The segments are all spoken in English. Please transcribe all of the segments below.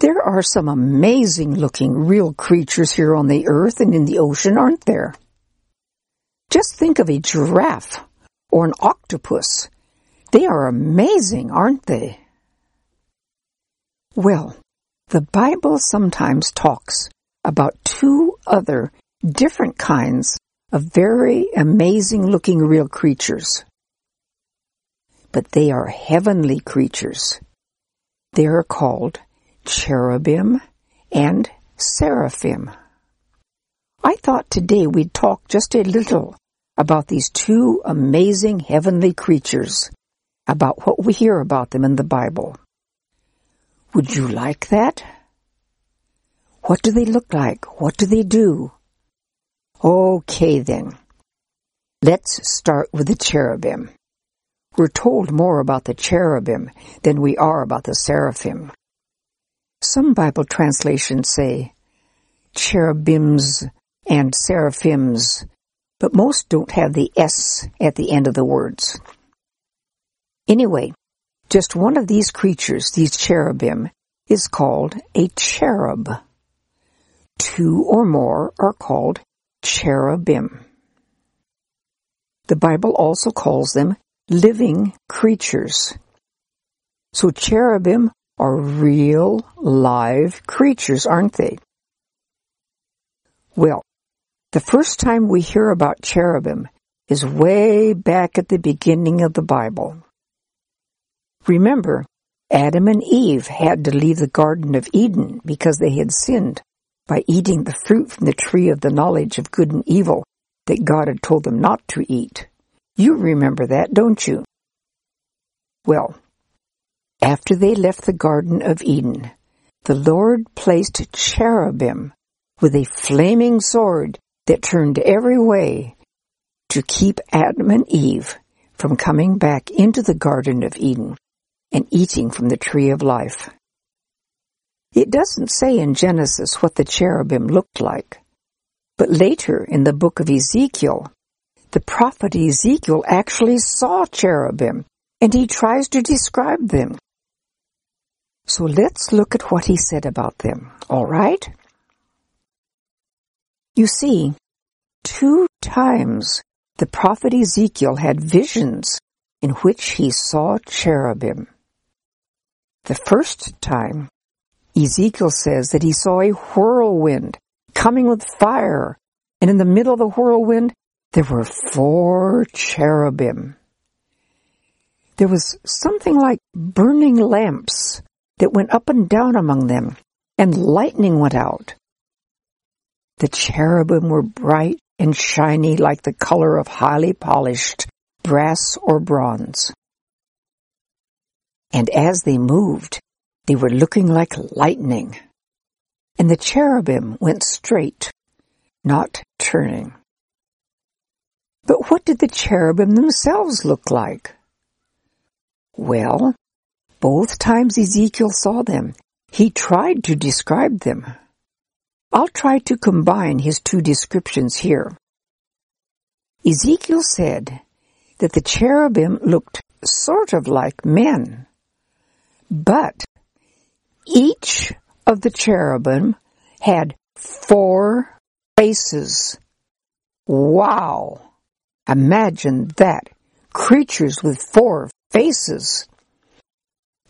There are some amazing looking real creatures here on the earth and in the ocean, aren't there? Just think of a giraffe or an octopus. They are amazing, aren't they? Well, the Bible sometimes talks about two other different kinds of very amazing looking real creatures. But they are heavenly creatures. They are called cherubim and seraphim. I thought today we'd talk just a little about these two amazing heavenly creatures, about what we hear about them in the Bible. Would you like that? What do they look like? What do they do? Okay then. Let's start with the cherubim. We're told more about the cherubim than we are about the seraphim. Some Bible translations say cherubims and seraphims, but most don't have the S at the end of the words. Anyway, just one of these creatures, these cherubim, is called a cherub. Two or more are called cherubim. The Bible also calls them living creatures. So cherubim are real, live creatures, aren't they? Well, the first time we hear about cherubim is way back at the beginning of the Bible. Remember, Adam and Eve had to leave the Garden of Eden because they had sinned by eating the fruit from the tree of the knowledge of good and evil that God had told them not to eat. You remember that, don't you? Well, after they left the Garden of Eden, the Lord placed cherubim with a flaming sword that turned every way to keep Adam and Eve from coming back into the Garden of Eden and eating from the tree of life. It doesn't say in Genesis what the cherubim looked like, but later in the book of Ezekiel, the prophet Ezekiel actually saw cherubim and he tries to describe them. So let's look at what he said about them, alright? You see, two times the prophet Ezekiel had visions in which he saw cherubim. The first time, Ezekiel says that he saw a whirlwind coming with fire, and in the middle of the whirlwind, there were four cherubim. There was something like burning lamps that went up and down among them, and lightning went out. The cherubim were bright and shiny like the color of highly polished brass or bronze. And as they moved, they were looking like lightning. And the cherubim went straight, not turning. But what did the cherubim themselves look like? Well, both times Ezekiel saw them, he tried to describe them. I'll try to combine his two descriptions here. Ezekiel said that the cherubim looked sort of like men. But each of the cherubim had four faces. Wow! Imagine that. Creatures with four faces.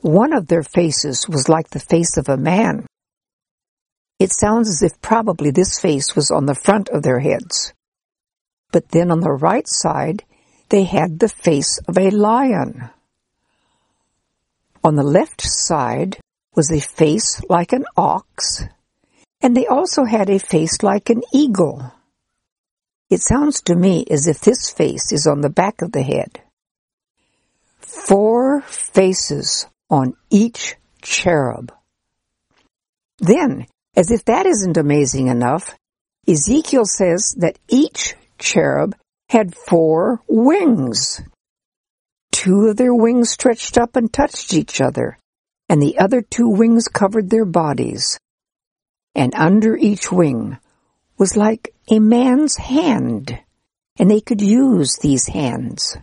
One of their faces was like the face of a man. It sounds as if probably this face was on the front of their heads. But then on the right side, they had the face of a lion. On the left side was a face like an ox, and they also had a face like an eagle. It sounds to me as if this face is on the back of the head. Four faces on each cherub. Then, as if that isn't amazing enough, Ezekiel says that each cherub had four wings. Two of their wings stretched up and touched each other, and the other two wings covered their bodies. And under each wing was like a man's hand, and they could use these hands.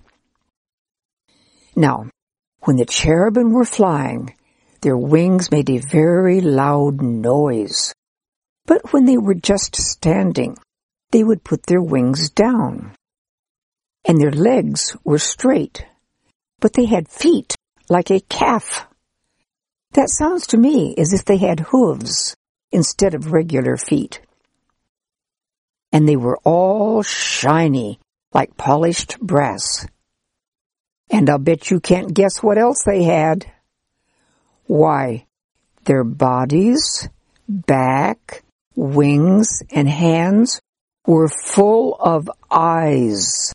Now, when the cherubim were flying, their wings made a very loud noise. But when they were just standing, they would put their wings down. And their legs were straight, but they had feet like a calf. That sounds to me as if they had hooves instead of regular feet. And they were all shiny like polished brass. And I'll bet you can't guess what else they had. Why, their bodies, back, wings, and hands were full of eyes.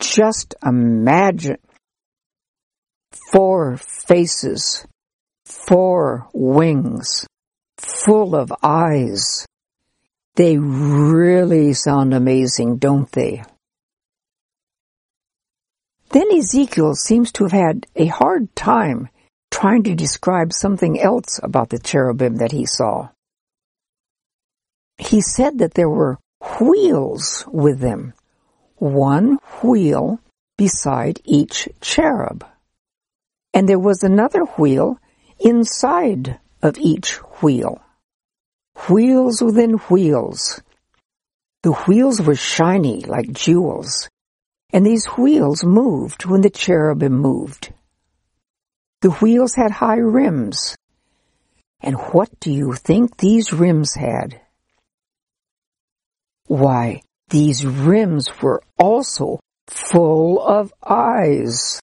Just imagine. Four faces, four wings, full of eyes. They really sound amazing, don't they? Then Ezekiel seems to have had a hard time trying to describe something else about the cherubim that he saw. He said that there were wheels with them, one wheel beside each cherub. And there was another wheel inside of each wheel. Wheels within wheels. The wheels were shiny like jewels, and these wheels moved when the cherubim moved. The wheels had high rims. And what do you think these rims had? Why, these rims were also full of eyes.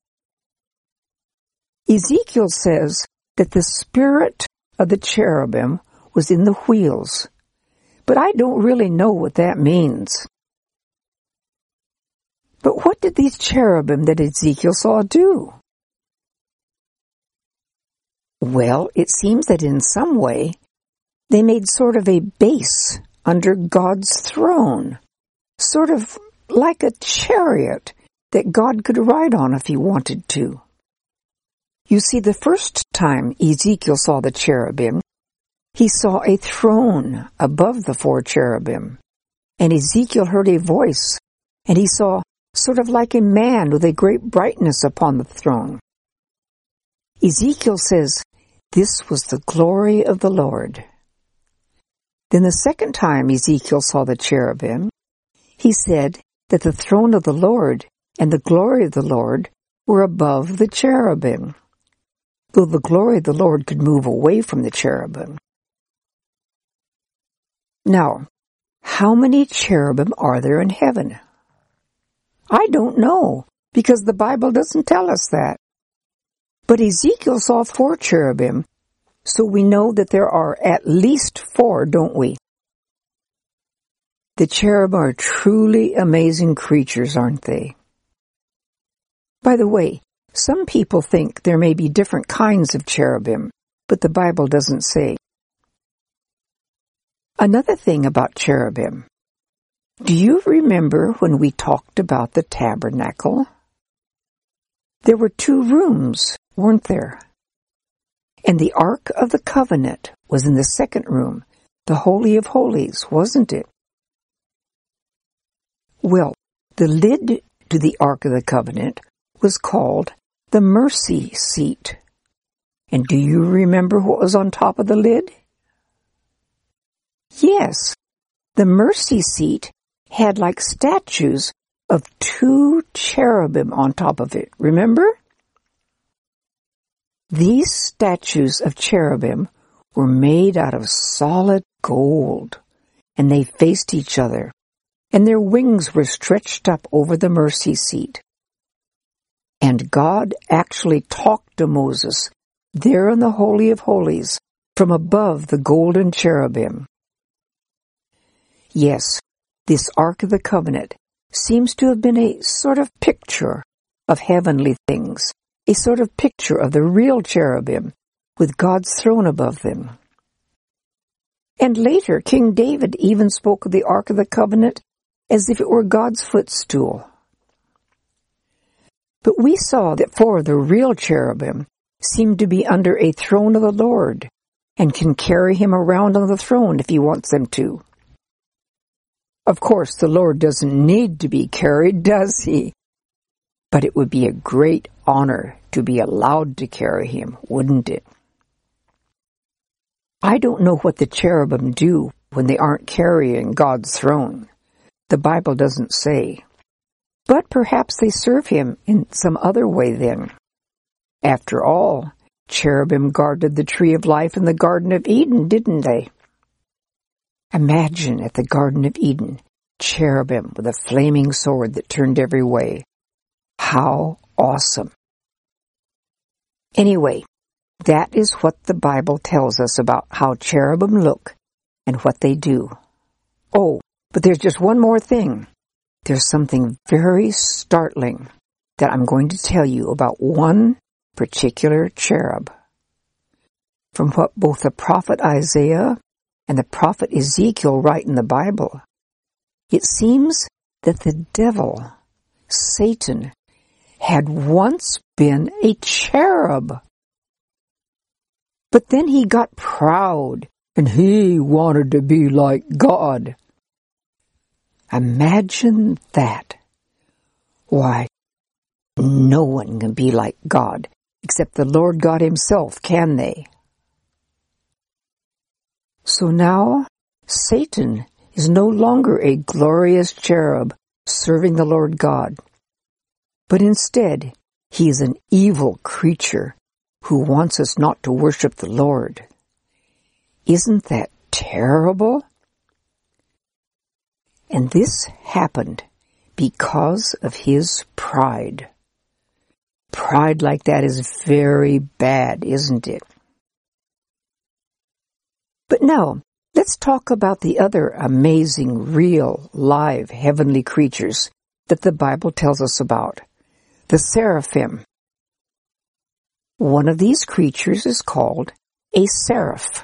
Ezekiel says that the spirit of the cherubim was in the wheels, but I don't really know what that means. But what did these cherubim that Ezekiel saw do? Well, it seems that in some way they made sort of a base under God's throne, sort of like a chariot that God could ride on if he wanted to. You see, the first time Ezekiel saw the cherubim, he saw a throne above the four cherubim, and Ezekiel heard a voice, and he saw sort of like a man with a great brightness upon the throne. Ezekiel says, this was the glory of the Lord. Then the second time Ezekiel saw the cherubim, he said that the throne of the Lord and the glory of the Lord were above the cherubim, though the glory of the Lord could move away from the cherubim. Now, how many cherubim are there in heaven? I don't know, because the Bible doesn't tell us that. But Ezekiel saw four cherubim, so we know that there are at least four, don't we? The cherub are truly amazing creatures, aren't they? By the way, some people think there may be different kinds of cherubim, but the Bible doesn't say. Another thing about cherubim. Do you remember when we talked about the tabernacle? There were two rooms weren't there? And the Ark of the Covenant was in the second room, the Holy of Holies, wasn't it? Well, the lid to the Ark of the Covenant was called the mercy seat. And do you remember what was on top of the lid? Yes, the mercy seat had like statues of two cherubim on top of it, remember? These statues of cherubim were made out of solid gold, and they faced each other, and their wings were stretched up over the mercy seat. And God actually talked to Moses there in the Holy of Holies from above the golden cherubim. Yes, this Ark of the Covenant seems to have been a sort of picture of heavenly things a sort of picture of the real cherubim with God's throne above them. And later, King David even spoke of the Ark of the Covenant as if it were God's footstool. But we saw that four of the real cherubim seem to be under a throne of the Lord and can carry him around on the throne if he wants them to. Of course, the Lord doesn't need to be carried, does he? But it would be a great honor to be allowed to carry him, wouldn't it? I don't know what the cherubim do when they aren't carrying God's throne. The Bible doesn't say. But perhaps they serve him in some other way then. After all, cherubim guarded the tree of life in the Garden of Eden, didn't they? Imagine at the Garden of Eden, cherubim with a flaming sword that turned every way. How awesome. Anyway, that is what the Bible tells us about how cherubim look and what they do. Oh, but there's just one more thing. There's something very startling that I'm going to tell you about one particular cherub. From what both the prophet Isaiah and the prophet Ezekiel write in the Bible, it seems that the devil, Satan, had once been a cherub. But then he got proud and he wanted to be like God. Imagine that. Why, no one can be like God except the Lord God Himself, can they? So now, Satan is no longer a glorious cherub serving the Lord God, but instead he is an evil creature who wants us not to worship the Lord. Isn't that terrible? And this happened because of his pride. Pride like that is very bad, isn't it? But now, let's talk about the other amazing, real, live, heavenly creatures that the Bible tells us about. The seraphim. One of these creatures is called a seraph.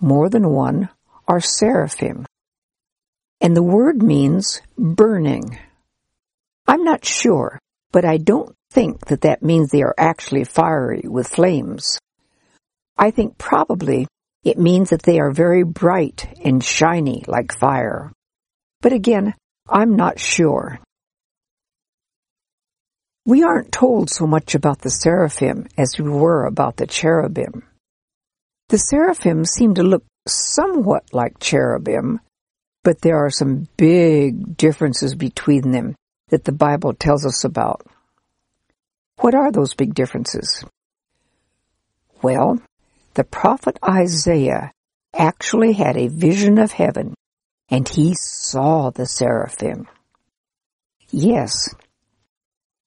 More than one are seraphim. And the word means burning. I'm not sure, but I don't think that that means they are actually fiery with flames. I think probably it means that they are very bright and shiny like fire. But again, I'm not sure. We aren't told so much about the seraphim as we were about the cherubim. The seraphim seem to look somewhat like cherubim, but there are some big differences between them that the Bible tells us about. What are those big differences? Well, the prophet Isaiah actually had a vision of heaven and he saw the seraphim. Yes.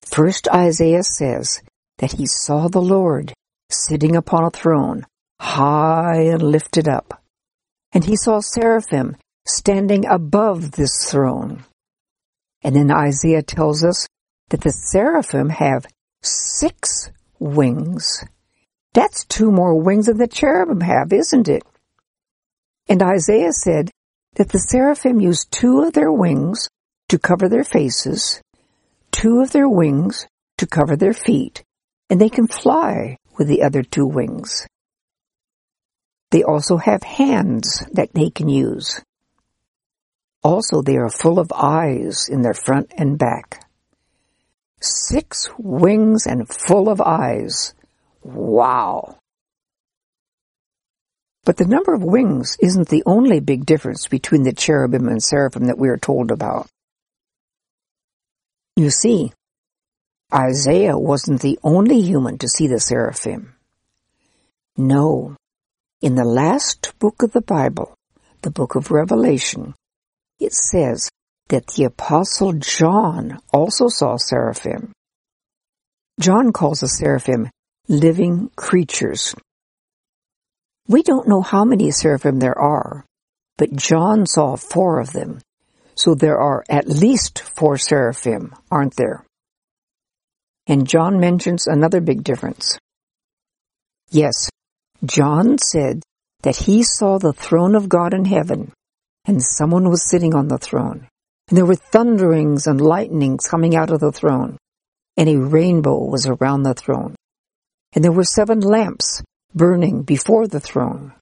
First Isaiah says that he saw the Lord sitting upon a throne, high and lifted up. And he saw seraphim standing above this throne. And then Isaiah tells us that the seraphim have six wings. That's two more wings than the cherubim have, isn't it? And Isaiah said that the seraphim used two of their wings to cover their faces, two of their wings to cover their feet, and they can fly with the other two wings. They also have hands that they can use. Also, they are full of eyes in their front and back. Six wings and full of eyes. Wow. But the number of wings isn't the only big difference between the cherubim and seraphim that we are told about. You see, Isaiah wasn't the only human to see the seraphim. No, in the last book of the Bible, the book of Revelation, it says that the apostle John also saw seraphim. John calls the seraphim living creatures. We don't know how many seraphim there are, but John saw four of them. So there are at least four seraphim, aren't there? And John mentions another big difference. Yes, John said that he saw the throne of God in heaven, and someone was sitting on the throne. And there were thunderings and lightnings coming out of the throne, and a rainbow was around the throne. And there were seven lamps burning before the throne.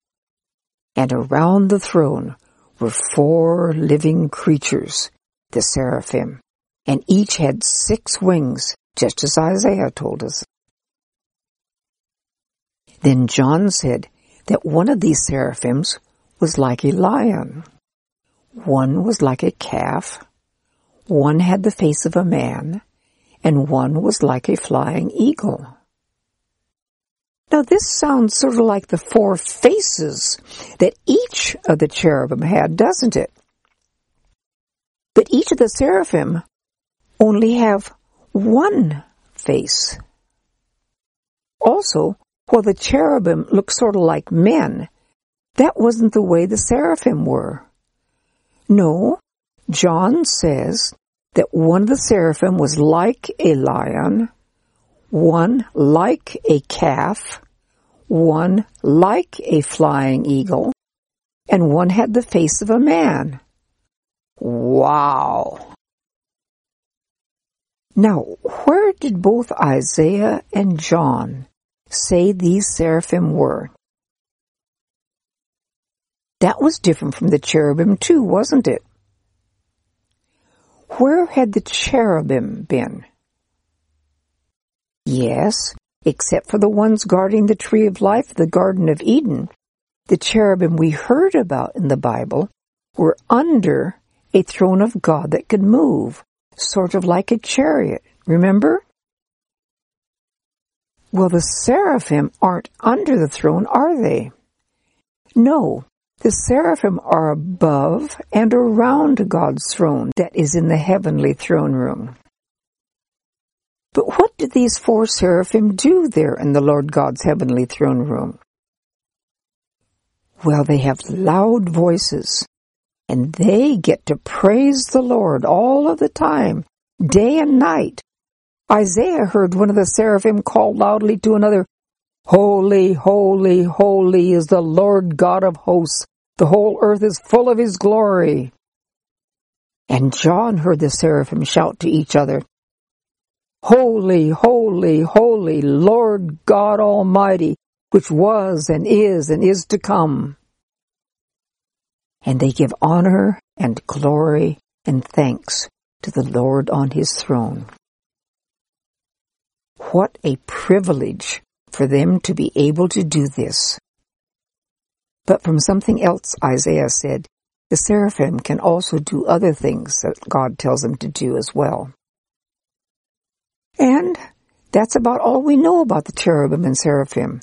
And around the throne were four living creatures, the seraphim, and each had six wings, just as Isaiah told us. Then John said that one of these seraphims was like a lion, one was like a calf, one had the face of a man, and one was like a flying eagle. Now this sounds sort of like the four faces that each of the cherubim had, doesn't it? But each of the seraphim only have one face. Also, while the cherubim look sort of like men, that wasn't the way the seraphim were. No, John says that one of the seraphim was like a lion, one like a calf, one like a flying eagle, and one had the face of a man. Wow! Now, where did both Isaiah and John say these seraphim were? That was different from the cherubim too, wasn't it? Where had the cherubim been? Yes, except for the ones guarding the tree of life, the Garden of Eden. The cherubim we heard about in the Bible were under a throne of God that could move, sort of like a chariot, remember? Well, the seraphim aren't under the throne, are they? No, the seraphim are above and around God's throne that is in the heavenly throne room. But what did these four seraphim do there in the Lord God's heavenly throne room? Well, they have loud voices, and they get to praise the Lord all of the time, day and night. Isaiah heard one of the seraphim call loudly to another, Holy, holy, holy is the Lord God of hosts. The whole earth is full of his glory. And John heard the seraphim shout to each other, Holy, holy, holy, Lord God Almighty, which was and is and is to come. And they give honor and glory and thanks to the Lord on his throne. What a privilege for them to be able to do this. But from something else Isaiah said, the seraphim can also do other things that God tells them to do as well. And that's about all we know about the cherubim and seraphim.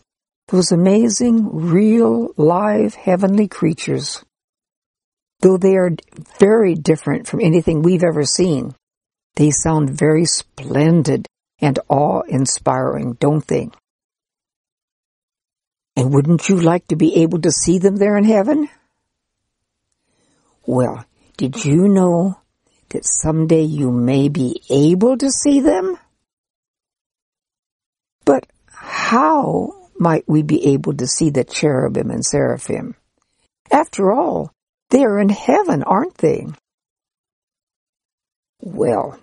Those amazing, real, live, heavenly creatures. Though they are very different from anything we've ever seen, they sound very splendid and awe-inspiring, don't they? And wouldn't you like to be able to see them there in heaven? Well, did you know that someday you may be able to see them? But how might we be able to see the cherubim and seraphim? After all, they are in heaven, aren't they? Well,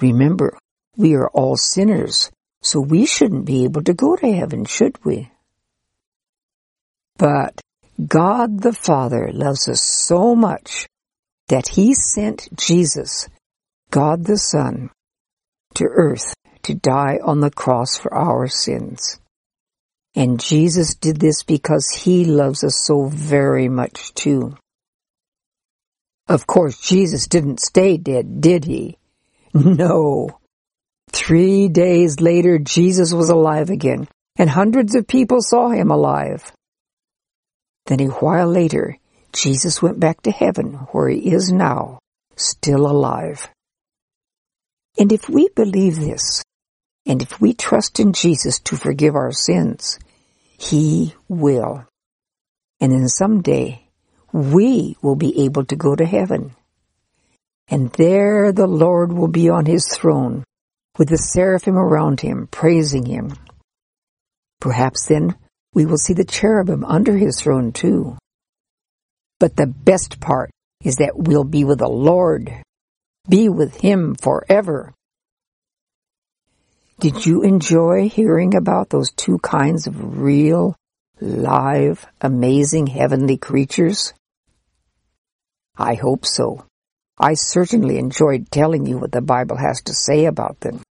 remember, we are all sinners, so we shouldn't be able to go to heaven, should we? But God the Father loves us so much that He sent Jesus, God the Son, to earth to die on the cross for our sins. And Jesus did this because he loves us so very much too. Of course, Jesus didn't stay dead, did he? No. Three days later, Jesus was alive again, and hundreds of people saw him alive. Then a while later, Jesus went back to heaven, where he is now, still alive. And if we believe this, and if we trust in Jesus to forgive our sins, He will. And then someday, we will be able to go to heaven. And there the Lord will be on His throne, with the seraphim around Him, praising Him. Perhaps then we will see the cherubim under His throne too. But the best part is that we'll be with the Lord, be with Him forever. Did you enjoy hearing about those two kinds of real, live, amazing heavenly creatures? I hope so. I certainly enjoyed telling you what the Bible has to say about them.